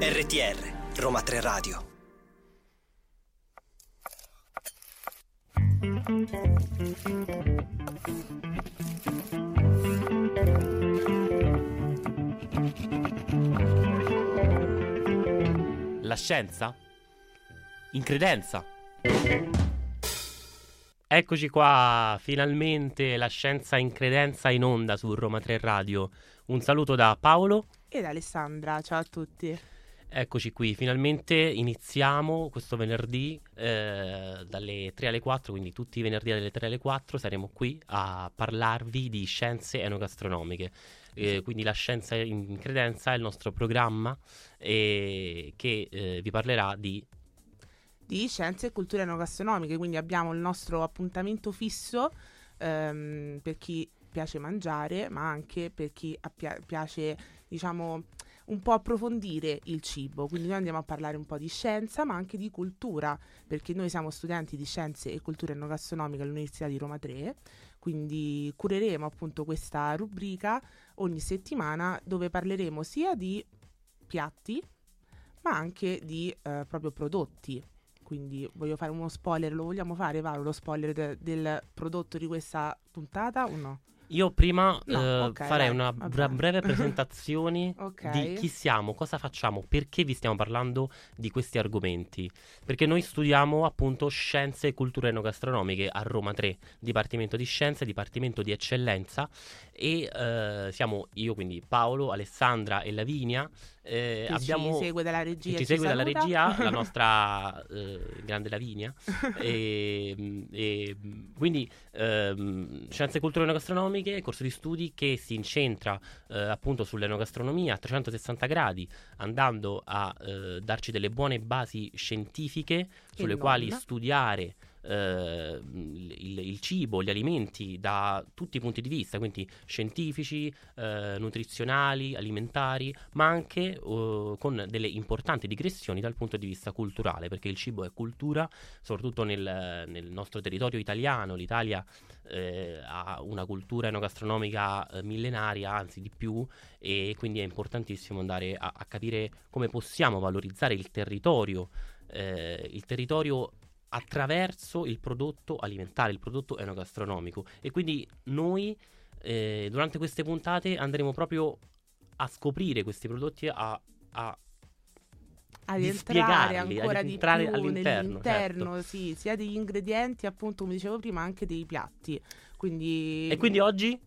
RTR Roma 3 Radio La scienza? In credenza? Eccoci qua, finalmente la scienza in credenza in onda su Roma 3 Radio. Un saluto da Paolo. Ed Alessandra, ciao a tutti. Eccoci qui, finalmente iniziamo questo venerdì eh, dalle 3 alle 4, quindi tutti i venerdì dalle 3 alle 4 saremo qui a parlarvi di scienze enogastronomiche. Eh, quindi la scienza in credenza è il nostro programma eh, che eh, vi parlerà di di scienze e culture enogastronomiche, quindi abbiamo il nostro appuntamento fisso ehm, per chi piace mangiare, ma anche per chi appia- piace, diciamo, un po' approfondire il cibo. Quindi noi andiamo a parlare un po' di scienza, ma anche di cultura, perché noi siamo studenti di scienze e culture enogastronomiche all'Università di Roma 3, quindi cureremo appunto questa rubrica ogni settimana dove parleremo sia di piatti, ma anche di eh, proprio prodotti quindi voglio fare uno spoiler, lo vogliamo fare, Varo, lo spoiler de- del prodotto di questa puntata o no? Io prima No, eh, ok, farei una bra- breve presentazione Ok. di chi siamo, cosa facciamo, perché vi stiamo parlando di questi argomenti. Perché noi studiamo appunto scienze e culture enogastronomiche a Roma 3, Dipartimento di Scienze, Dipartimento di Eccellenza e eh, siamo io quindi Paolo, Alessandra e Lavinia. Eh, abbiamo ci segue dalla regia. ci segue dalla saluta. regia, la nostra eh, grande Lavinia. e, e, quindi ehm, Scienze e Culture Enogastronomiche, corso di studi che si incentra eh, appunto sull'enogastronomia a 360 gradi, andando a eh, darci delle buone basi scientifiche sulle non. quali studiare eh, il, il cibo, gli alimenti da tutti i punti di vista, quindi scientifici, eh, nutrizionali, alimentari, ma anche eh, con delle importanti digressioni dal punto di vista culturale, perché il cibo è cultura, soprattutto nel, nel nostro territorio italiano. L'Italia eh, ha una cultura enogastronomica eh, millenaria, anzi di più, e quindi è importantissimo andare a, a capire come possiamo valorizzare il territorio, eh, il territorio attraverso il prodotto alimentare, il prodotto enogastronomico. E quindi noi eh, durante queste puntate andremo proprio a scoprire questi prodotti, a, a ad entrare spiegarli, ancora ad di entrare più all'interno, certo. sì, sia degli ingredienti, appunto, come dicevo prima, anche dei piatti. Quindi E quindi oggi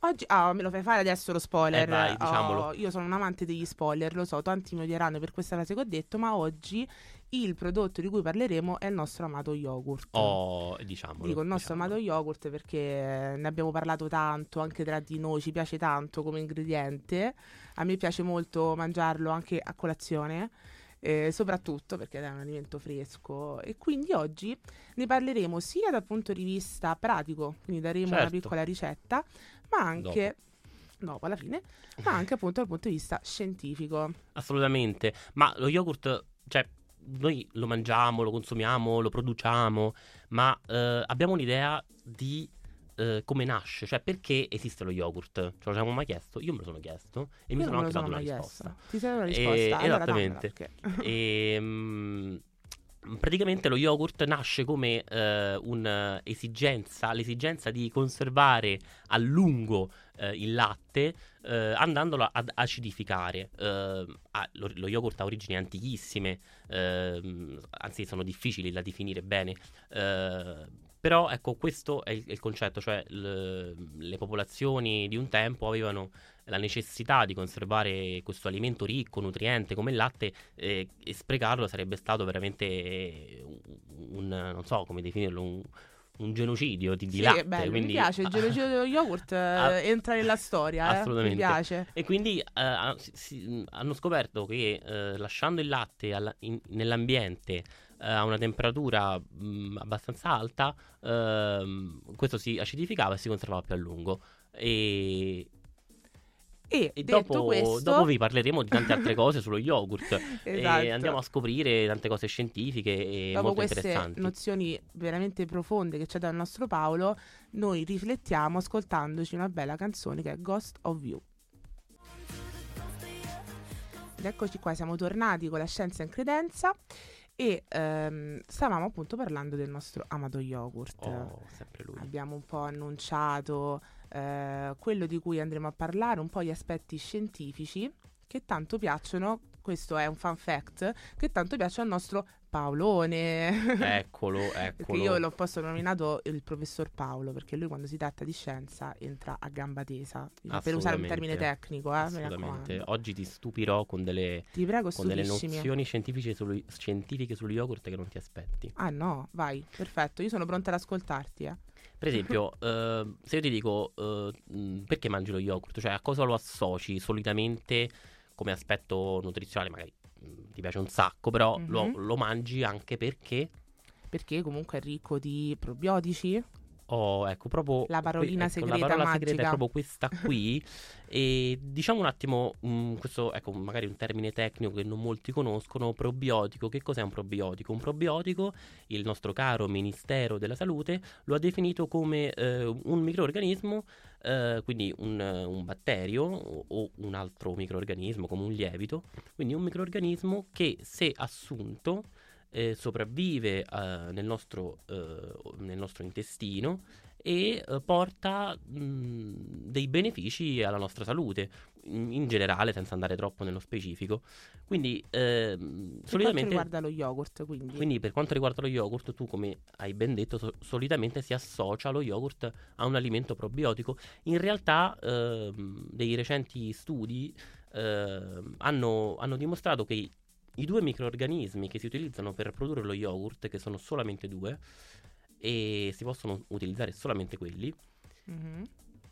Oggi, ah, me lo fai fare adesso lo spoiler. Eh, vai, diciamolo. Oh, io sono un amante degli spoiler, lo so, tanti mi odieranno per questa frase che ho detto, ma oggi il prodotto di cui parleremo è il nostro amato yogurt. oh, diciamolo. Dico il nostro diciamolo. amato yogurt perché ne abbiamo parlato tanto anche tra di noi, ci piace tanto come ingrediente. A me piace molto mangiarlo anche a colazione, eh, soprattutto perché è un alimento fresco. E quindi oggi ne parleremo sia dal punto di vista pratico, quindi daremo una Certo. piccola ricetta, ma anche dopo alla fine, ma anche appunto dal punto di vista scientifico. Assolutamente. Ma lo yogurt, cioè, noi lo mangiamo, lo consumiamo, lo produciamo, ma eh, abbiamo un'idea di eh, come nasce, cioè perché esiste lo yogurt? Ce lo siamo mai chiesto? Io me lo sono chiesto e mi Io sono non me anche dato sono una risposta. chiesto. Ti sei una Eh, risposta? Allora dammela, esattamente. perché- E, mm, praticamente lo yogurt nasce come eh, un'esigenza, l'esigenza di conservare a lungo eh, il latte eh, andandolo ad acidificare. Eh, ha- lo, lo yogurt ha origini antichissime, ehm, anzi sono difficili da definire bene. eh, però ecco, questo è il, il concetto, cioè l- le popolazioni di un tempo avevano la necessità di conservare questo alimento ricco, nutriente come il latte eh, e sprecarlo sarebbe stato veramente eh, un, non so come definirlo, un, un genocidio di, di Sì, latte. bello, quindi- mi piace il genocidio dello yogurt, eh, Ah, entra nella storia, eh, assolutamente. mi piace. E quindi eh, ha- si- hanno scoperto che eh, lasciando il latte alla- in- nell'ambiente eh, a una temperatura mh, abbastanza alta, ehm, questo si acidificava e si conservava più a lungo. E E, E dopo, questo, dopo vi parleremo di tante altre cose sullo yogurt Esatto. e andiamo a scoprire tante cose scientifiche e dopo molto interessanti. nozioni veramente profonde che c'è dal nostro Paolo, noi riflettiamo ascoltandoci una bella canzone che è Ghost of You. Ed eccoci qua, siamo tornati con la scienza in credenza e ehm, stavamo appunto parlando del nostro amato yogurt. Oh, sempre lui. Abbiamo un po' annunciato eh, quello di cui andremo a parlare, un po' gli aspetti scientifici che tanto piacciono, questo è un fun fact, che tanto piace al nostro Paolone. Eccolo, Perché eccolo. io l'ho posto nominato il professor Paolo, perché lui quando si tratta di scienza entra a gamba tesa, per usare un termine tecnico, eh, Assolutamente. Oggi ti stupirò con delle, prego, con delle nozioni scientifiche, sullo- scientifiche sullo yogurt che non ti aspetti. Ah no, vai, perfetto, io sono pronta ad ascoltarti. Eh. Per esempio, eh, se io ti dico eh, perché mangi lo yogurt, cioè a cosa lo associ? Solitamente come aspetto nutrizionale, magari mh, ti piace un sacco, però lo, Mhm. lo mangi anche perché? Perché comunque è ricco di probiotici, ho, ecco, proprio La parolina ecco, segreta la parola segreta è magica. proprio questa qui e diciamo un attimo, mh, questo ecco magari un termine tecnico che non molti conoscono, probiotico, che cos'è un probiotico? Un probiotico, il nostro caro Ministero della Salute lo ha definito come eh, un microorganismo, eh, quindi un, un batterio o, o un altro microorganismo come un lievito, quindi un microorganismo che se assunto eh, sopravvive eh, nel, nostro, eh, nel nostro intestino e eh, porta mh, dei benefici alla nostra salute in, in generale senza andare troppo nello specifico quindi ehm, per quanto solitamente riguarda lo yogurt, quindi. quindi per quanto riguarda lo yogurt tu come hai ben detto so- solitamente si associa lo yogurt a un alimento probiotico in realtà ehm, dei recenti studi ehm, hanno, hanno dimostrato che i- due microorganismi che si utilizzano per produrre lo yogurt, che sono solamente due, e si possono utilizzare solamente quelli, Mhm.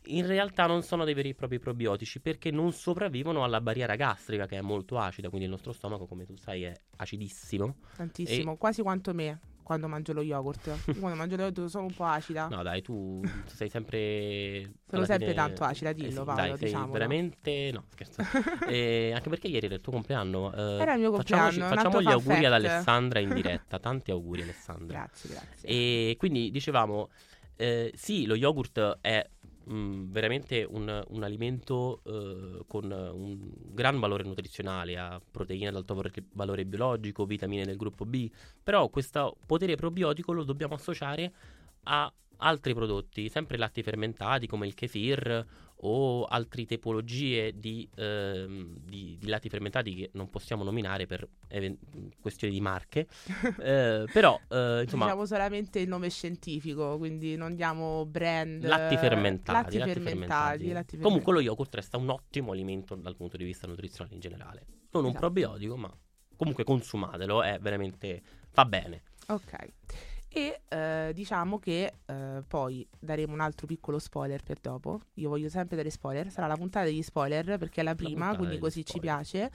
in realtà non sono dei veri e propri probiotici perché non sopravvivono alla barriera gastrica che è molto acida, quindi il nostro stomaco, come tu sai, è acidissimo. Tantissimo, quasi quanto me quando mangio lo yogurt. Quando mangio lo yogurt sono un po' acida. No, dai, tu sei sempre. Sono sempre fine- tanto acida, eh dillo, sì, Paolo, Dai, sei diciamolo. veramente. No, scherzo. Eh, anche perché ieri era il tuo compleanno. eh, Era il mio compleanno, Facciamo gli auguri ad. Alessandra in diretta. Tanti auguri, Alessandra. Grazie, grazie. E quindi dicevamo, eh, sì, lo yogurt è mh, veramente un, un alimento eh, con un gran valore nutrizionale, ha proteine ad alto valore biologico, vitamine del gruppo B, però questo potere probiotico lo dobbiamo associare a altri prodotti, sempre latti fermentati come il kefir o altre tipologie di, ehm, di- di latti fermentati che non possiamo nominare per even- questioni di marche, eh, però eh, insomma Diciamo solamente il nome scientifico, quindi non diamo brand. Latti fermentati, Latti, latti fermentati. fermentati. latti Comunque lo yogurt resta un ottimo alimento dal punto di vista nutrizionale in generale. Non un Esatto. probiotico, ma comunque consumatelo, è veramente fa bene. Ok. E eh, diciamo che eh, poi daremo un altro piccolo spoiler per dopo. Io voglio sempre dare spoiler. Sarà la puntata degli spoiler perché è la prima, puntata quindi così ci spoiler. piace.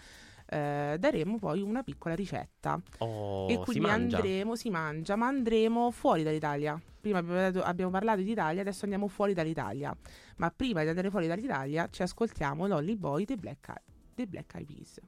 Eh, daremo poi una piccola ricetta. Oh, e si quindi mangia. andremo, si mangia, ma andremo fuori dall'Italia. Prima abbiamo parlato, parlato d'Italia, adesso andiamo fuori dall'Italia. Ma prima di andare fuori dall'Italia ci ascoltiamo Lolly Boy dei Black, Eye- dei Black Eyed Peas.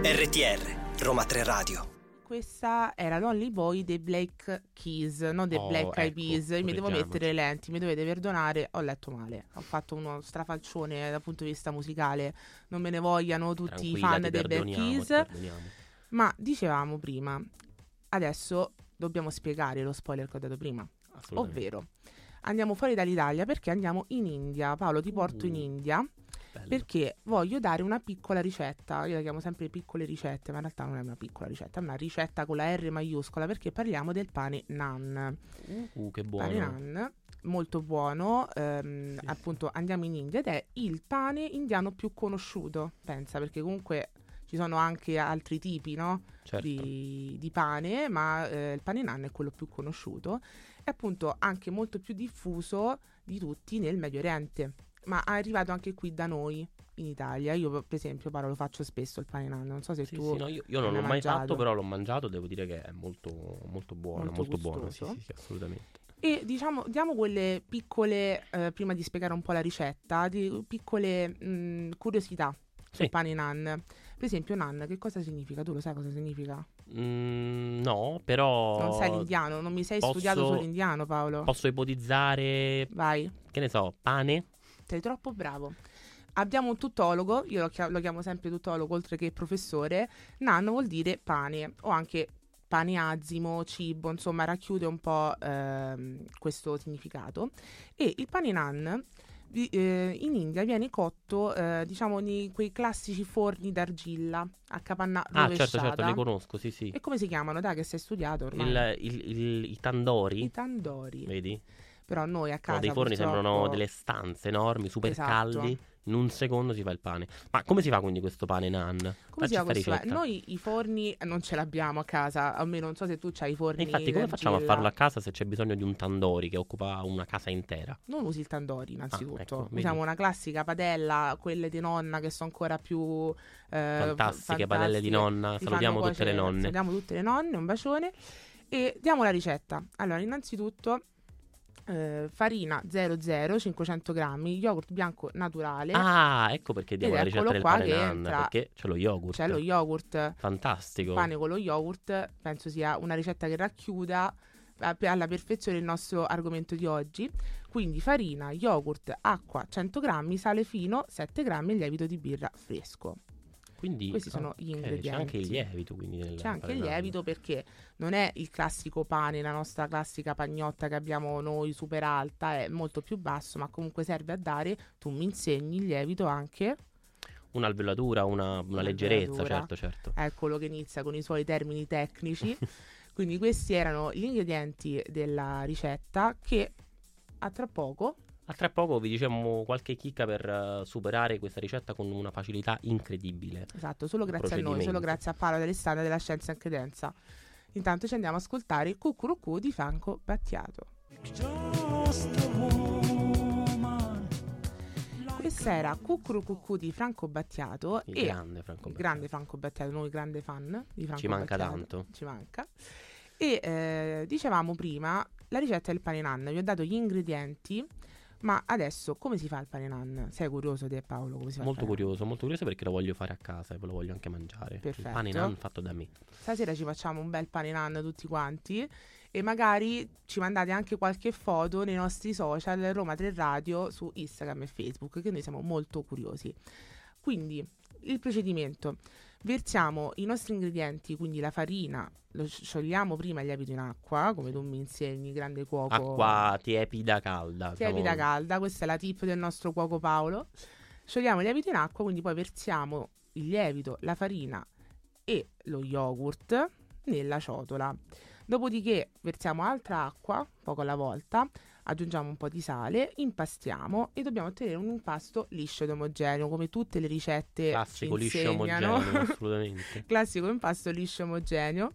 RTR, Roma 3 Radio. Questa era Lonely Boy dei Black Keys, non dei Oh, Black Eyed ecco, Peas. Io mi devo mettere le lenti, mi dovete perdonare. Ho letto male. Ho fatto uno strafalcione dal punto di vista musicale. Non me ne vogliano tutti i fan dei Black Keys. Ma dicevamo prima, adesso dobbiamo spiegare lo spoiler che ho dato prima. Ovvero, andiamo fuori dall'Italia perché andiamo in India. Paolo, ti porto in Uh. India Bello. perché voglio dare una piccola ricetta. Io la chiamo sempre piccole ricette, ma in realtà non è una piccola ricetta, è una ricetta con la R maiuscola perché parliamo del pane naan. Uh, che Pane buono. naan, molto buono. ehm, Sì. Appunto, andiamo in India ed è il pane indiano più conosciuto. Pensa, perché comunque ci sono anche altri tipi, no? Certo. di, di pane, ma eh, il pane naan è quello più conosciuto e appunto anche molto più diffuso di tutti nel Medio Oriente. ma è arrivato anche qui da noi in Italia. Io, per esempio, Paolo, lo faccio spesso il pane nan. Non so se Sì, tu. sì, no, io, io non l'ho mai mangiato. fatto, però l'ho mangiato, devo dire che è molto, molto buono, Molto molto, buono, sì, sì, sì, assolutamente. E diciamo, diamo quelle piccole, eh, prima di spiegare un po' la ricetta, di piccole mh, curiosità sul pane nan. Per esempio, nan, che cosa significa? Tu lo sai cosa significa? Mm, no, però Non sai l'indiano, non mi sei posso- studiato sull'indiano, Paolo. posso ipotizzare, Vai, che ne so, pane? sei troppo bravo. Abbiamo un tutologo, io lo, chia- lo chiamo sempre tutologo oltre che professore. Nan vuol dire pane o anche pane azimo, cibo, insomma racchiude un po' ehm, questo significato. E il pane nan vi- eh, in India viene cotto, eh, diciamo, in quei classici forni d'argilla a capanna Ah, certo, rovesciata. certo, li conosco, sì, sì. E come si chiamano? Dai, che sei studiato ormai. Il, il- il- I tandori, I tandori. vedi? Però noi a casa Sono dei forni, purtroppo- sembrano delle stanze enormi, super Esatto. caldi. In un secondo si fa il pane. Ma come si fa quindi questo pane nan? Come Facci si sta questo? ricetta. Noi i forni non ce l'abbiamo a casa, almeno non so se tu c'hai i forni. E infatti, come facciamo a d'argilla. farlo a casa se c'è bisogno di un tandori che occupa una casa intera? Non usi il tandori innanzitutto, ecco, vedi. usiamo una classica padella, quelle di nonna che sono ancora più eh, Fantastiche padelle di fantastiche. nonna. Ti Salutiamo tutte le nonne. Salutiamo tutte le nonne, un bacione. E diamo la ricetta. Allora, innanzitutto eh, farina 00, 500 grammi, yogurt bianco naturale, Ah, ecco perché diamo la ricetta del pane entra- Perché c'è lo yogurt. c'è lo yogurt Fantastico. pane con lo yogurt, penso sia una ricetta che racchiuda alla perfezione il nostro argomento di oggi. Quindi farina, yogurt, acqua 100 grammi, sale fino 7 grammi e lievito di birra fresco. Quindi, Questi sono gli ok, C'è anche il ingredienti. lievito. Quindi nel C'è anche il lievito perché non è il classico pane, la nostra classica pagnotta che abbiamo noi super alta, è molto più basso, ma comunque serve a dare, tu mi insegni il lievito anche, Un'alveolatura, una, una leggerezza, certo, certo. eccolo che inizia con i suoi termini tecnici. Quindi questi erano gli ingredienti della ricetta che a tra poco A tra poco vi diciamo qualche chicca per eh, superare questa ricetta con una facilità incredibile. Esatto, solo grazie a noi, solo grazie a Paolo Alessandra della Scienza e Credenza. Intanto ci andiamo a ascoltare il Cucurucù di Franco Battiato. Questa era Cucurucucù di Franco Battiato Il e grande Franco Battiato. grande Franco Battiato, noi grande fan di Franco Ci manca Battiato. tanto. Ci manca. E eh, dicevamo prima la ricetta del pane nan, vi ho dato gli ingredienti, ma adesso come si fa il pane nan? Sei curioso te Paolo come si fa Molto curioso, molto curioso perché lo voglio fare a casa e ve lo voglio anche mangiare. Perfetto. Il pane nan fatto da me. Stasera ci facciamo un bel pane nan tutti quanti e magari ci mandate anche qualche foto nei nostri social Roma 3 Radio su Instagram e Facebook che noi siamo molto curiosi. Quindi il procedimento versiamo i nostri ingredienti, quindi la farina, lo sciogliamo prima il lievito in acqua, come tu mi insegni, grande cuoco. Acqua tiepida calda. tiepida diciamo. calda, questa è la tip del nostro cuoco Paolo. Sciogliamo il lievito in acqua, quindi poi versiamo il lievito, la farina e lo yogurt nella ciotola. Dopodiché versiamo altra acqua, poco alla volta, aggiungiamo un po' di sale, impastiamo e dobbiamo ottenere un impasto liscio ed omogeneo, come tutte le ricette Classico ci liscio omogeneo, assolutamente. Classico impasto liscio omogeneo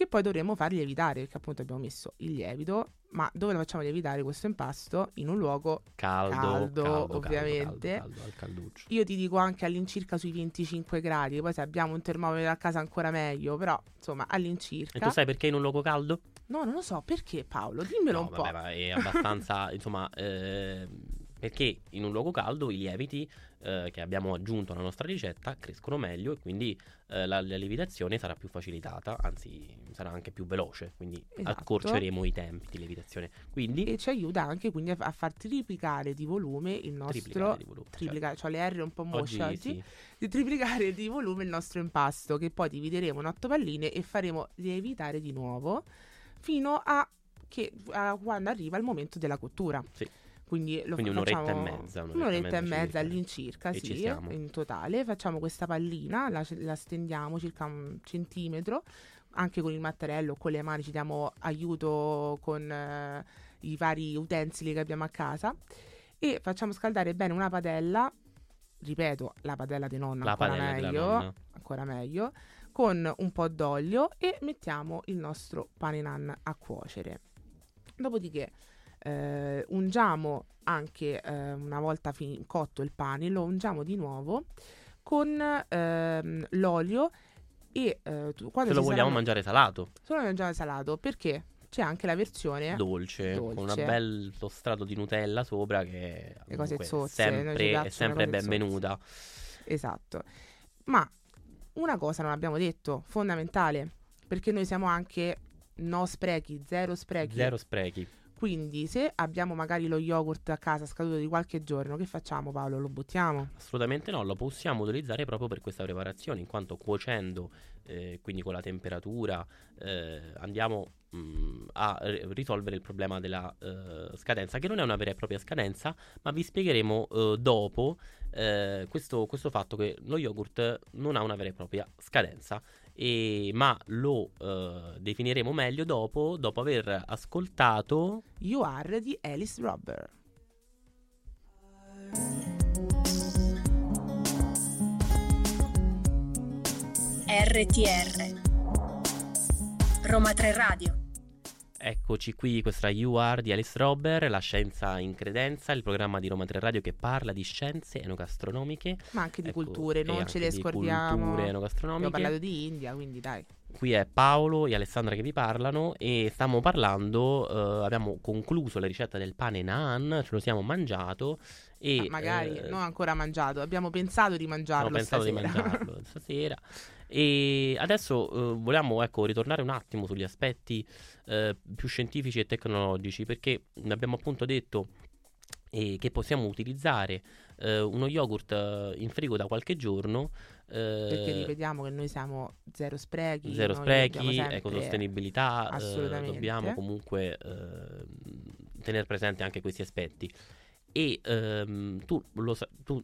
che poi dovremo far lievitare perché appunto abbiamo messo il lievito, ma dove lo facciamo lievitare questo impasto? In un luogo Caldo, Caldo, caldo, ovviamente. Caldo, caldo, al calduccio. io ti dico anche all'incirca sui 25 gradi, poi se abbiamo un termometro a casa ancora meglio, però insomma all'incirca. E tu sai perché in un luogo caldo? No, non lo so, perché Paolo? Dimmelo No, un po'. vabbè, ma è abbastanza, insomma, eh, perché in un luogo caldo i lieviti eh, che abbiamo aggiunto alla nostra ricetta crescono meglio e quindi eh, la, la lievitazione sarà più facilitata, anzi sarà anche più veloce, quindi Esatto. accorceremo i tempi di lievitazione. Quindi E ci aiuta anche quindi a, a far triplicare di volume il nostro triplicare di volume. triplicare, cioè le R un po' Certo. mosce oggi, Oggi sì. di triplicare di volume il nostro impasto che poi divideremo in otto palline e faremo lievitare di nuovo fino a, che, a quando arriva il momento della cottura. Sì. Quindi, lo Quindi un'oretta e mezza, un'oretta Un'oretta, e mezza mezza circa. all'incirca, ci sì, in totale. Facciamo questa pallina, la, la stendiamo circa un centimetro, anche con il mattarello con le mani ci diamo aiuto con eh, i vari utensili che abbiamo a casa e facciamo scaldare bene una padella, ripeto, la padella di nonna La ancora padella della meglio, nonna. ancora meglio, con un po' d'olio e mettiamo il nostro pane nan a cuocere. Dopodiché Eh, ungiamo anche eh, una volta fin- cotto il pane, lo ungiamo di nuovo con ehm, l'olio e eh, tu- quando Se lo vogliamo saranno- mangiare salato, se lo mangiare salato perché c'è anche la versione dolce, con un Dolce. bel strato di Nutella sopra che Le cose zozze, sempre, è sempre benvenuta. esatto ma una cosa non abbiamo detto fondamentale perché noi siamo anche no sprechi zero sprechi Zero sprechi. Quindi se abbiamo magari lo yogurt a casa scaduto di qualche giorno che facciamo Paolo? Lo buttiamo? Assolutamente no, lo possiamo utilizzare proprio per questa preparazione, in quanto cuocendo, eh, quindi con la temperatura, eh, andiamo mh, a ri- risolvere il problema della eh, scadenza, che non è una vera e propria scadenza, ma vi spiegheremo eh, dopo eh, questo, questo fatto che lo yogurt non ha una vera e propria scadenza, e- ma lo eh, definiremo meglio dopo, dopo aver ascoltato... You Are di Alice Robber. RTR Roma 3 Radio Eccoci qui, questa è You Are di Alice Robber, la scienza in credenza, il programma di Roma 3 Radio che parla di scienze enogastronomiche. ma anche di Ecco, culture non ce le di scordiamo culture abbiamo enogastronomiche. parlato di India quindi dai Qui è Paolo e Alessandra che vi parlano e stiamo parlando, eh, abbiamo concluso la ricetta del pane naan, ce lo siamo mangiato e... Ah, magari eh, non ancora mangiato abbiamo pensato di mangiarlo Abbiamo pensato di stasera. mangiarlo stasera. E adesso eh, vogliamo ecco, ritornare un attimo sugli aspetti eh, più scientifici e tecnologici, perché abbiamo appunto detto eh, che possiamo utilizzare eh, uno yogurt eh, in frigo da qualche giorno. eh, perché ripetiamo che noi siamo zero sprechi Zero sprechi, ecosostenibilità, Assolutamente. dobbiamo comunque tenere presente anche questi aspetti. E ehm, tu, lo tu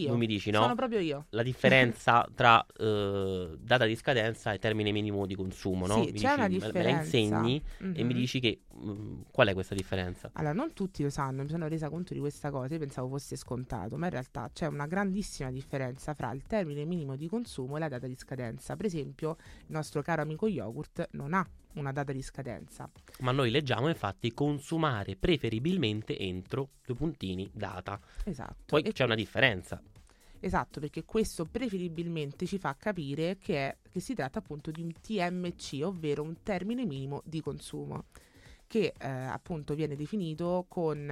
io non mi dici no? sono proprio io la differenza tra eh, data di scadenza e termine minimo di consumo, no? Sì, Mi c'è una dici- me- differenza. Me la insegni e mi Mhm. dici che mh, qual è questa differenza? Allora, non tutti lo sanno, mi sono resa conto di questa cosa, io pensavo fosse scontato, ma in realtà c'è una grandissima differenza fra il termine minimo di consumo e la data di scadenza. Per esempio, il nostro caro amico yogurt non ha una data di scadenza. Ma noi leggiamo infatti consumare preferibilmente entro due puntini data. Esatto. Poi E- c'è una differenza. Esatto, perché questo preferibilmente ci fa capire che, è- che si tratta appunto di un TMC, ovvero un termine minimo di consumo, che eh, appunto viene definito con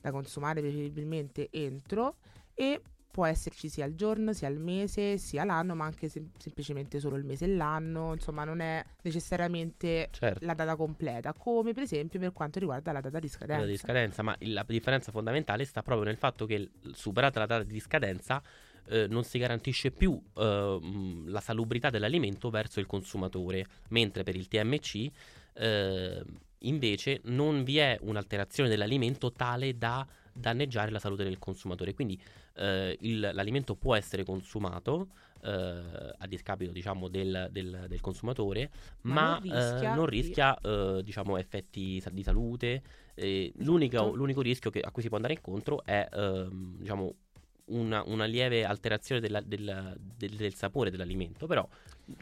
da consumare preferibilmente entro e può esserci sia il giorno, sia il mese, sia l'anno, ma anche sem- semplicemente solo il mese e l'anno, insomma non è necessariamente Certo. la data completa, come per esempio per quanto riguarda la data di La scadenza. data di scadenza, ma la differenza fondamentale sta proprio nel fatto che superata la data di scadenza eh, non si garantisce più eh, mh, la salubrità dell'alimento verso il consumatore, mentre per il TMC eh, invece non vi è un'alterazione dell'alimento tale da danneggiare la salute del consumatore. Quindi eh, il- l'alimento può essere consumato eh, a discapito diciamo, del, del- del consumatore, Ma ma, non rischia non di- rischia eh, diciamo, effetti di salute. Eh, l'unico, Esatto. l'unico rischio che- a cui si può andare incontro è ehm, diciamo, una, una lieve alterazione della- del, del- del sapore dell'alimento, però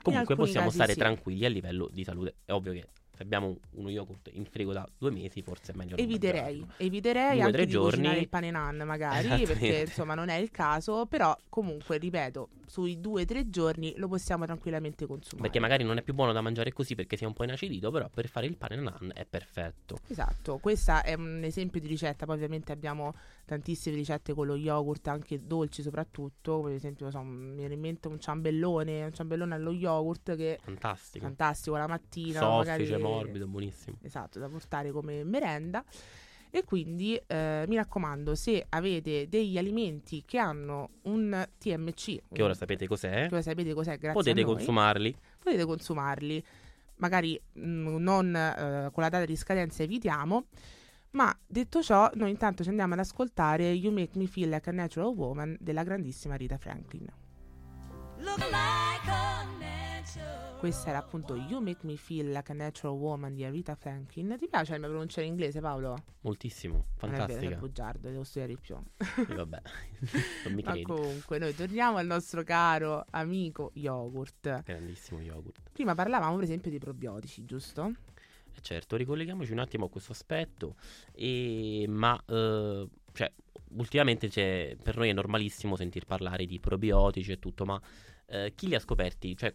comunque possiamo stare sì. tranquilli a livello di salute. È ovvio che se abbiamo uno yogurt in frigo da due mesi, forse è meglio Eviterei, eviterei Due, anche di cucinare giorni. il pane nan magari, perché insomma non è il caso, però comunque, ripeto, sui due o tre giorni lo possiamo tranquillamente consumare. Perché magari non è più buono da mangiare così perché si è un po' inacidito, però per fare il pane nan è perfetto. Esatto, questo è un esempio di ricetta, poi ovviamente abbiamo tantissime ricette con lo yogurt, anche dolci soprattutto, come ad esempio, so, mi viene in mente un ciambellone, un ciambellone allo yogurt che Fantastico. fantastico la mattina, Soffice, magari... morbido, buonissimo. Esatto, da portare come merenda. E quindi eh, mi raccomando, se avete degli alimenti che hanno un TMC, Che ora sapete cos'è. che ora sapete cos'è, grazie Potete a noi, consumarli. potete consumarli. Magari mh, non eh, con la data di scadenza evitiamo. Ma detto ciò, noi intanto ci andiamo ad ascoltare You Make Me Feel Like a Natural Woman della grandissima Rita Franklin. Questa era appunto You Make Me Feel Like a Natural Woman di Rita Franklin. Ti piace la mia pronuncia in inglese, Paolo? Moltissimo, Non è vero, fantastica. bugiardo, devo studiare di più. E vabbè, non mi Ma credi. comunque, noi torniamo al nostro caro amico yogurt. Grandissimo yogurt. Prima parlavamo, per esempio, di probiotici, giusto? Certo, ricolleghiamoci un attimo a questo aspetto, e, ma eh, cioè, ultimamente c'è, per noi è normalissimo sentir parlare di probiotici e tutto, ma eh, chi li ha scoperti? Cioè,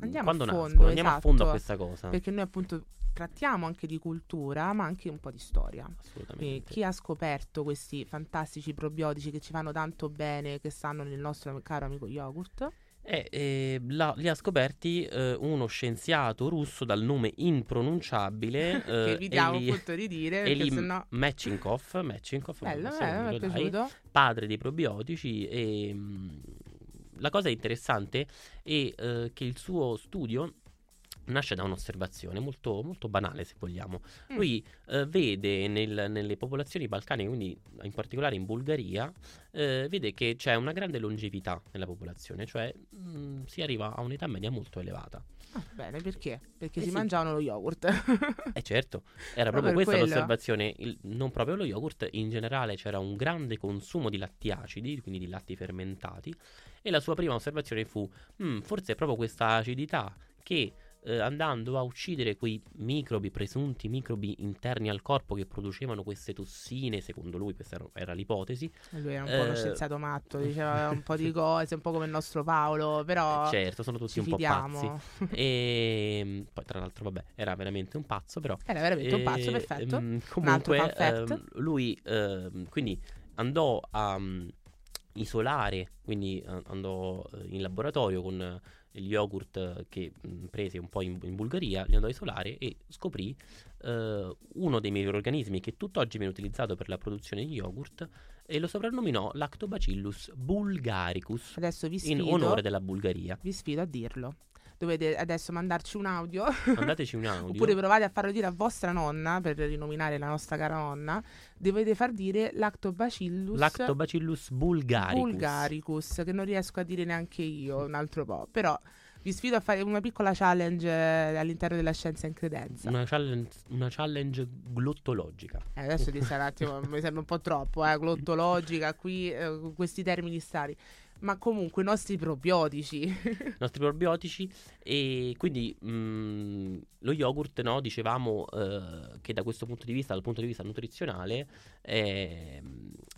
Andiamo quando a fondo, nascono? Andiamo a fondo a esatto, questa cosa. Perché noi appunto trattiamo anche di cultura, ma anche un po' di storia. Assolutamente. chi ha scoperto questi fantastici probiotici che ci fanno tanto bene, che stanno nel nostro caro amico yogurt? Eh, eh, la- li ha scoperti eh, uno scienziato russo dal nome impronunciabile che eh, evitiamo Eli, appunto di dire, Eli sennò... Metchinkov, Metchinkov, Bello, bello, non mi me è lo dai, piaciuto. padre dei probiotici e mh, la cosa interessante è eh, che il suo studio nasce da un'osservazione molto, molto banale se vogliamo. Mm. Lui eh, vede nel- nelle popolazioni balcaniche, quindi in particolare in Bulgaria, eh, vede che c'è una grande longevità nella popolazione, cioè mh, si arriva a un'età media molto elevata. Ah, bene, perché? Perché Eh si sì. mangiavano lo yogurt. E certo, era proprio questa quello. l'osservazione, il- non proprio lo yogurt, in generale c'era un grande consumo di latti acidi, quindi di latti fermentati, e la sua prima osservazione fu, "Mm, forse è proprio questa acidità che eh, andando a uccidere quei microbi, presunti microbi interni al corpo che producevano queste tossine, secondo lui questa era, era l'ipotesi, Lui era un po' uno Eh, scienziato matto, diceva un po' di cose, un po' come il nostro Paolo, però certo, sono tutti un po' pazzi. E poi tra l'altro, vabbè, era veramente un pazzo, però Era veramente un pazzo, E, perfetto. ehm, Un altro comunque, ehm, lui ehm, quindi andò a mm, isolare, quindi eh, andò eh, in laboratorio con eh, gli yogurt che mm, prese un po' in, in Bulgaria, li andò a isolare e scoprì eh, uno dei microorganismi che tutt'oggi viene utilizzato per la produzione di yogurt e lo soprannominò Lactobacillus bulgaricus Adesso vi in sfido, onore della Bulgaria. vi sfido a dirlo. Dovete adesso mandarci un audio, Mandateci un audio. oppure provate a farlo dire a vostra nonna, per rinominare la nostra cara nonna. Dovete far dire Lactobacillus Lactobacillus bulgaricus. bulgaricus, che non riesco a dire neanche io un altro po'. Però vi sfido a fare una piccola challenge eh, all'interno della scienza in credenza. Una challenge, una challenge glottologica. Eh, adesso ti stai un attimo, mi sembra un po' troppo, eh, glottologica, qui eh, questi termini stari. Ma comunque i nostri probiotici. I nostri probiotici e quindi mh, lo yogurt, no, dicevamo eh, che da questo punto di vista, dal punto di vista nutrizionale, è,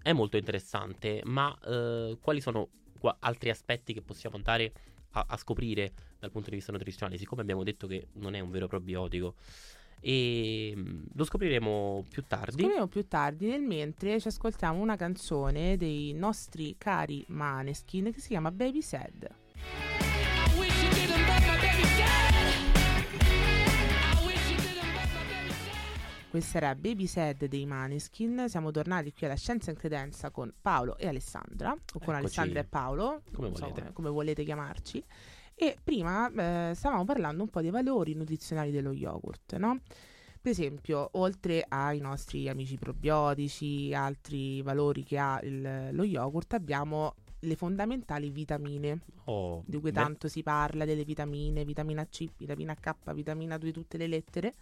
è molto interessante, ma eh, quali sono qua- altri aspetti che possiamo andare a, a scoprire dal punto di vista nutrizionale? Siccome abbiamo detto che non è un vero probiotico e mh, lo scopriremo più tardi. Scopriremo più tardi, nel mentre ci ascoltiamo una canzone dei nostri cari Maneskin che si chiama Baby Sad. Questa era Baby Sad dei Maneskin. Siamo tornati qui alla Scienza in Credenza con Paolo e Alessandra, o con Eccoci. Alessandra e Paolo, Come non so volete. come, come volete chiamarci. E prima eh, stavamo parlando un po' dei valori nutrizionali dello yogurt, no? Per esempio, oltre ai nostri amici probiotici, altri valori che ha il- lo yogurt, abbiamo le fondamentali vitamine, Oh, di cui beh, tanto si parla, delle vitamine, vitamina C, vitamina K, vitamina 2, tutte le lettere.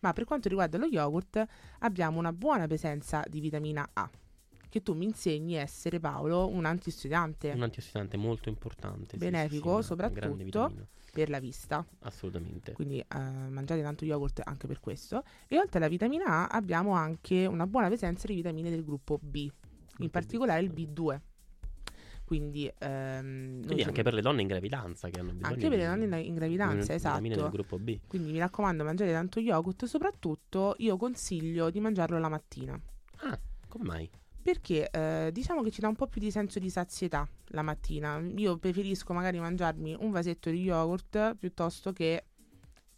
Ma per quanto riguarda lo yogurt, abbiamo una buona presenza di vitamina A, che tu mi insegni essere, Paolo, un antiossidante un antiossidante molto importante. Benefico, sì, sì, soprattutto. per la vista. Assolutamente. Quindi eh, mangiate tanto yogurt anche per questo. E oltre alla vitamina A abbiamo anche una buona presenza di vitamine del gruppo B, in particolare il B. B2. Quindi, ehm, Quindi anche per le donne in gravidanza che hanno bisogno anche per le donne in, gravidanza, di vitamine del esatto. gruppo B. Quindi mi raccomando, mangiate tanto yogurt. Soprattutto io consiglio di mangiarlo la mattina. Ah, come mai? Perché eh, diciamo che ci dà un po' più di senso di sazietà la mattina. Io preferisco magari mangiarmi un vasetto di yogurt piuttosto che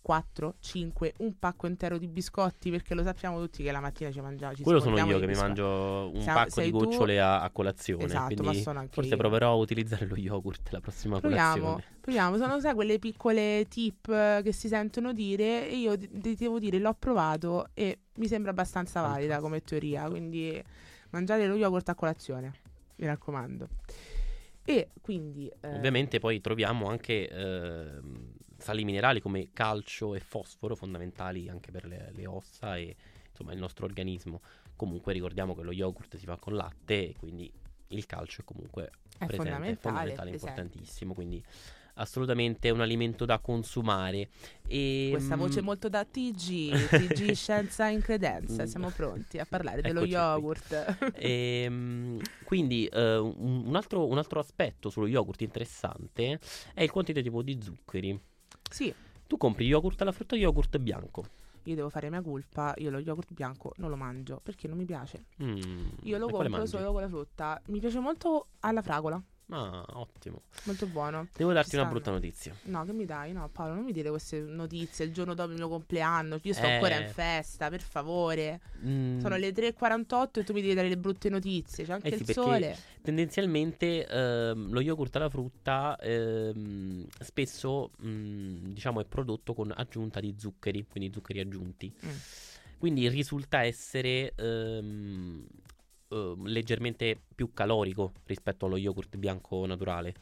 4, 5, un pacco intero di biscotti. Perché lo sappiamo tutti che la mattina ci mangiamo. Ci Quello sono io che mi mangio un Siamo- pacco di gocciole a, a colazione. Esatto, ma sono anche forse io. proverò a utilizzare lo yogurt la prossima Proviamo, colazione. proviamo, sono sai quelle piccole tip che si sentono dire e io ti devo dire l'ho provato e mi sembra abbastanza valida come teoria, quindi mangiate lo yogurt a colazione, mi raccomando. E quindi eh, Ovviamente poi troviamo anche ehm, sali minerali come calcio e fosforo fondamentali anche per le, le ossa e insomma il nostro organismo. Comunque ricordiamo che lo yogurt si fa con latte e quindi il calcio è comunque è presente, fondamentale, fondamentale, presente. importantissimo. Quindi assolutamente un alimento da consumare. E, Questa voce mm, molto da TG, TG Scienza in Credenza, siamo pronti a parlare dello Eccoci yogurt. Ehm, quindi eh, un, altro, un altro aspetto sullo yogurt interessante è il quantitativo di zuccheri. sì, Tu compri yogurt alla frutta o yogurt bianco? io devo fare mia colpa, io lo yogurt bianco non lo mangio perché non mi piace. Mm, Io lo e compro solo con la frutta. Mi piace molto alla fragola, Ah, ottimo. molto buono. Devo darti una brutta notizia. No, che mi dai? No, Paolo, non mi dire queste notizie il giorno dopo il mio compleanno. Io sto Eh. ancora in festa, per favore. Mm, Sono le 3.48 e tu mi devi dare le brutte notizie. C'è anche Eh sì, il sole. Tendenzialmente ehm, lo yogurt alla frutta ehm, spesso mm, diciamo è prodotto con aggiunta di zuccheri, quindi zuccheri aggiunti. Mm. Quindi risulta essere ehm, eh, leggermente più calorico rispetto allo yogurt bianco naturale.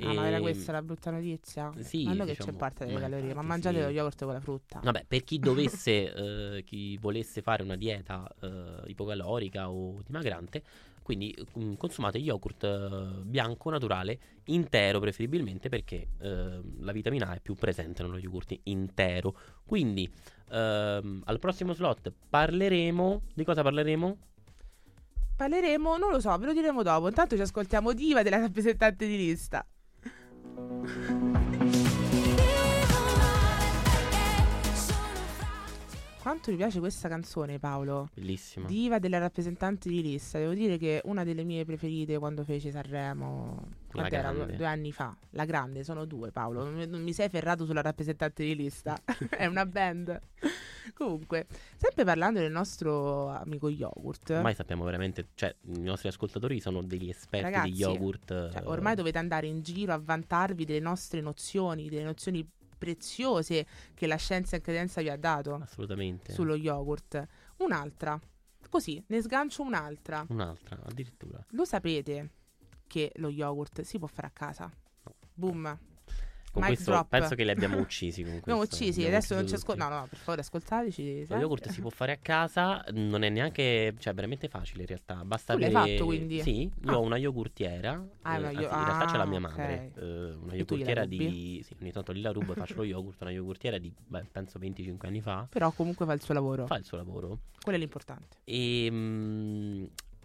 Ah, ma era Ehm, questa la brutta notizia? sì, Ma non che diciamo, c'è parte delle ma calorie, ma infatti mangiate sì. lo yogurt con la frutta. Vabbè, per chi dovesse, eh, chi volesse fare una dieta eh, ipocalorica o dimagrante, quindi mm, consumate yogurt eh, bianco naturale intero preferibilmente perché eh, la vitamina A è più presente nello yogurt intero. Quindi ehm, al prossimo slot parleremo di cosa parleremo? Parleremo, non lo so, ve lo diremo dopo. Intanto ci ascoltiamo Diva della rappresentante di lista. Quanto mi piace questa canzone, Paolo? Bellissimo. Diva della rappresentante di lista. Devo dire che una delle mie preferite quando fece Sanremo. Due, due anni fa. La grande, sono due, Paolo. Non mi, non mi sei ferrato sulla rappresentante di lista. è una band. Comunque, sempre parlando del nostro amico yogurt. Ormai sappiamo veramente, cioè i nostri ascoltatori sono degli esperti Ragazzi, di yogurt. Cioè, eh, ormai dovete andare in giro a vantarvi delle nostre nozioni, delle nozioni preziose che la scienza in credenza vi ha dato assolutamente. sullo yogurt. Un'altra, così, ne sgancio un'altra. Un'altra, addirittura. Lo sapete che lo yogurt si può fare a casa? No. Boom. Con Mic questo drop. penso che li abbiamo uccisi con Abbiamo questo, uccisi, abbiamo adesso non ci ucciso ascolta. tutti. No, no, per favore, ascoltateci. Lo sempre. yogurt si può fare a casa, non è neanche, cioè veramente facile in realtà, basta Tu l'hai avere... fatto, quindi? Sì, io Ah. ho una yogurtiera, Ah, eh, io- anzi, in realtà ce l'ha ah, mia madre, eh, una yogurtiera di... Sì, ogni tanto lì la rubo e faccio lo yogurt, una yogurtiera di, beh, penso 25 anni fa, Però comunque fa il suo lavoro. fa il suo lavoro. Quello è l'importante. E, mm,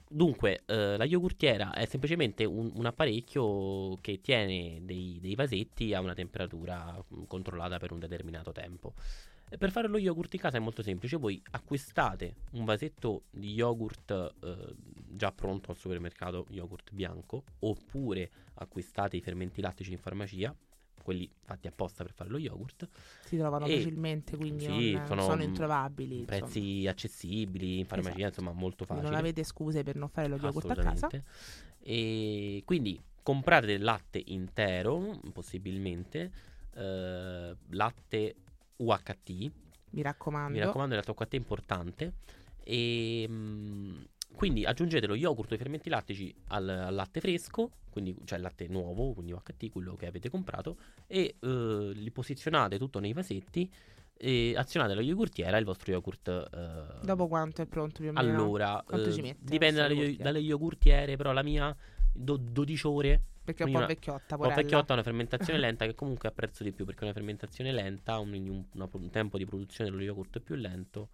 dunque, eh, la yogurtiera è semplicemente un, un apparecchio che tiene dei, dei vasetti a una temperatura mm, controllata per un determinato tempo. Per fare lo yogurt in casa è molto semplice, voi acquistate un vasetto di yogurt eh, già pronto al supermercato, yogurt bianco, oppure acquistate i fermenti lattici in farmacia, quelli fatti apposta per fare lo yogurt, Si trovano E- facilmente, quindi sì, non, sono, sono introvabili. insomma. prezzi accessibili in farmacia, Esatto. insomma molto Quindi facile. non avete scuse per non fare lo yogurt a casa. E quindi comprate del latte intero, possibilmente, eh, latte UHT, Mi raccomando. mi raccomando, il latte UHT è importante. E mm, quindi aggiungete lo yogurt o i fermenti lattici al, al latte fresco, quindi cioè il latte nuovo, quindi UHT, quello che avete comprato, e eh, li posizionate tutto nei vasetti. E azionate la yogurtiera e il vostro yogurt eh, Dopo quanto è pronto più o meno? allora, Quanto eh, ci mette dipende dalle, yogurtiera? dalle yogurtiere, però la mia do- 12 ore. Perché è un po' vecchiotta, Un po' vecchiotta, una fermentazione lenta che comunque apprezzo di più perché una fermentazione lenta, un, un- una- un tempo di produzione dello yogurt più lento.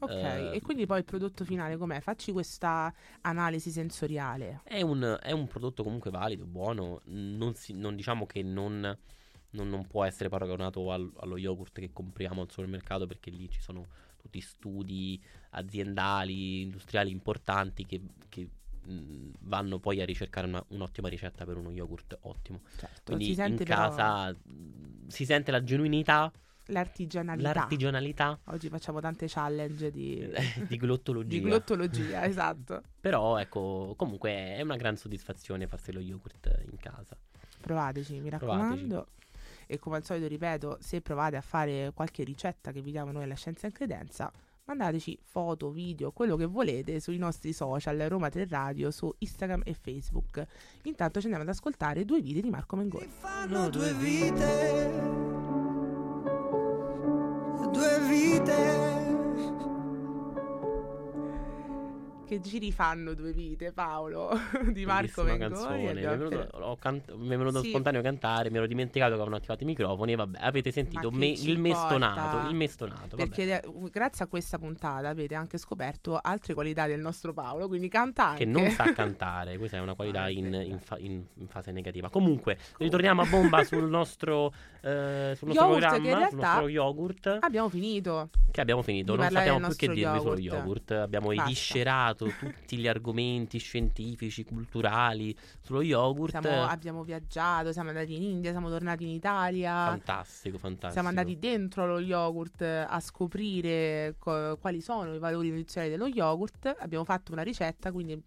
Ok, eh, e quindi poi il prodotto finale com'è? Facci questa analisi sensoriale. È un, è un prodotto comunque valido, buono. Non, si- non diciamo che non, non- non può essere paragonato al- allo yogurt che compriamo al supermercato perché lì ci sono tutti studi aziendali, industriali importanti che, che, vanno poi a ricercare una- un'ottima ricetta per uno yogurt ottimo. Certo, Quindi in però casa si sente la genuinità, l'artigianalità. l'artigianalità Oggi facciamo tante challenge di, di glottologia. di glottologia, esatto. Però ecco, comunque è una gran soddisfazione farsi lo yogurt in casa. Provateci, mi raccomando. E come al solito ripeto, se provate a fare qualche ricetta che vi diamo noi alla Scienza in Credenza, mandateci foto, video, quello che volete sui nostri social Roma 3 Radio, su Instagram e Facebook. Intanto ci andiamo ad ascoltare due video di Marco Mengoni. fanno due vite, due vite. Che giri fanno due vite, Paolo, di Marco Mengoni. venuto, appena- ho cant- mi è venuto Sì. spontaneo cantare, mi ero dimenticato che avevano attivato i microfoni. E vabbè, avete sentito me- il mestonato. Il mestonato. vabbè. Perché eh, grazie a questa puntata avete anche scoperto altre qualità del nostro Paolo, quindi canta anche. Che non sa cantare, questa è una qualità Ah, in, in fa- in- in fase negativa. Comunque, ritorniamo a bomba sul nostro, eh, sul nostro Yogurt, che in programma, sul realtà- nostro yogurt. Abbiamo finito. Che abbiamo finito, non sappiamo più che dirvi sullo yogurt. yogurt. Abbiamo Basta. eviscerato tutti gli argomenti scientifici, culturali sullo yogurt. Siamo- abbiamo viaggiato, siamo andati in India, siamo tornati in Italia. Fantastico, fantastico. Siamo andati dentro lo yogurt a scoprire co- quali sono i valori nutrizionali dello yogurt. Abbiamo fatto una ricetta, quindi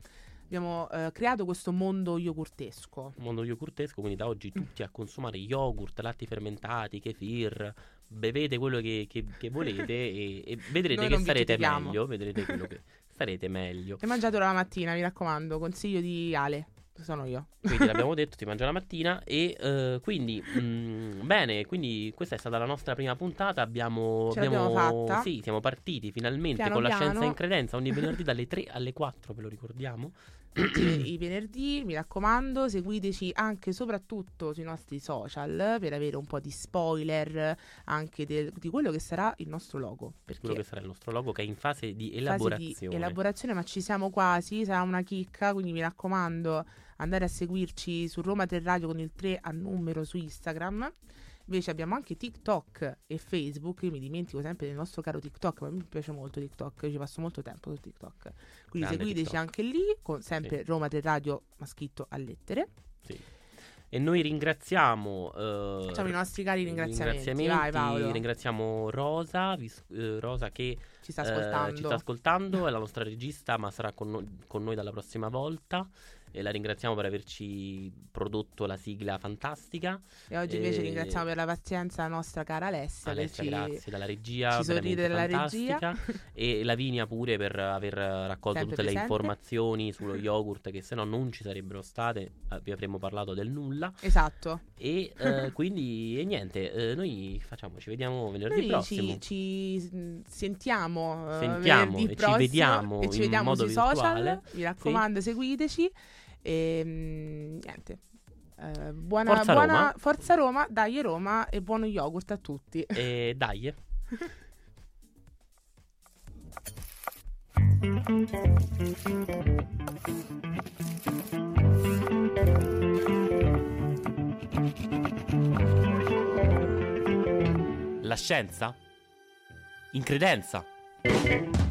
abbiamo eh, creato questo mondo yogurtesco. Mondo yogurtesco, quindi da oggi tutti a consumare yogurt, latti fermentati, kefir, bevete quello che, che- che volete e, e vedrete Noi che starete meglio, vedrete quello che starete meglio. E mangiatelo la mattina, mi raccomando, consiglio di Ale, sono io. Quindi l'abbiamo detto, si mangia la mattina e eh, quindi mm, bene, quindi questa è stata la nostra prima puntata, abbiamo, Ce abbiamo- fatta. sì, siamo partiti finalmente Piano con la piano. scienza in credenza ogni venerdì dalle 3 alle 4, ve lo ricordiamo? I venerdì, mi raccomando, seguiteci anche e soprattutto sui nostri social per avere un po' di spoiler anche del- di quello che sarà il nostro logo. Perché Quello che sarà il nostro logo che è in fase di fase elaborazione. di elaborazione, ma ci siamo quasi, sarà una chicca, quindi mi raccomando andare a seguirci su Roma 3 Radio con il 3 a numero su Instagram. Invece abbiamo anche TikTok e Facebook, io mi dimentico sempre del nostro caro TikTok, ma mi piace molto TikTok, io ci passo molto tempo su TikTok. Quindi Grande seguiteci TikTok. anche lì, con sempre Roma 3 Radio, ma scritto a lettere. Sì. E noi ringraziamo eh, Facciamo i nostri cari ringraziamenti. ringraziamenti, Vai Paolo, ringraziamo Rosa, vis- eh, Rosa che ci sta eh, ascoltando. ci sta ascoltando, è la nostra regista, ma sarà con, no- con noi dalla prossima volta. E la ringraziamo per averci prodotto la sigla fantastica. e oggi invece eh, ringraziamo per la pazienza la nostra cara Alessia, Alessia, ci... grazie dalla regia, ci sorride della regia. fantastica. e Lavinia pure per aver raccolto Sempre tutte le presente. informazioni sullo yogurt che se no non ci sarebbero state, eh, vi avremmo parlato del nulla. Esatto. E eh, quindi e niente, eh, noi facciamo, ci vediamo venerdì Noi prossimo. ci, ci, mh, sentiamo, eh, Sentiamo e ci prossimo vediamo e ci in vediamo modo sui virtuale. social. Mi raccomando, seguiteci. E mh, niente. Eh, buona, Forza buona- Roma. Forza Roma, dai Roma e buono yogurt a tutti. E dai. La scienza? In credenza? Thank you.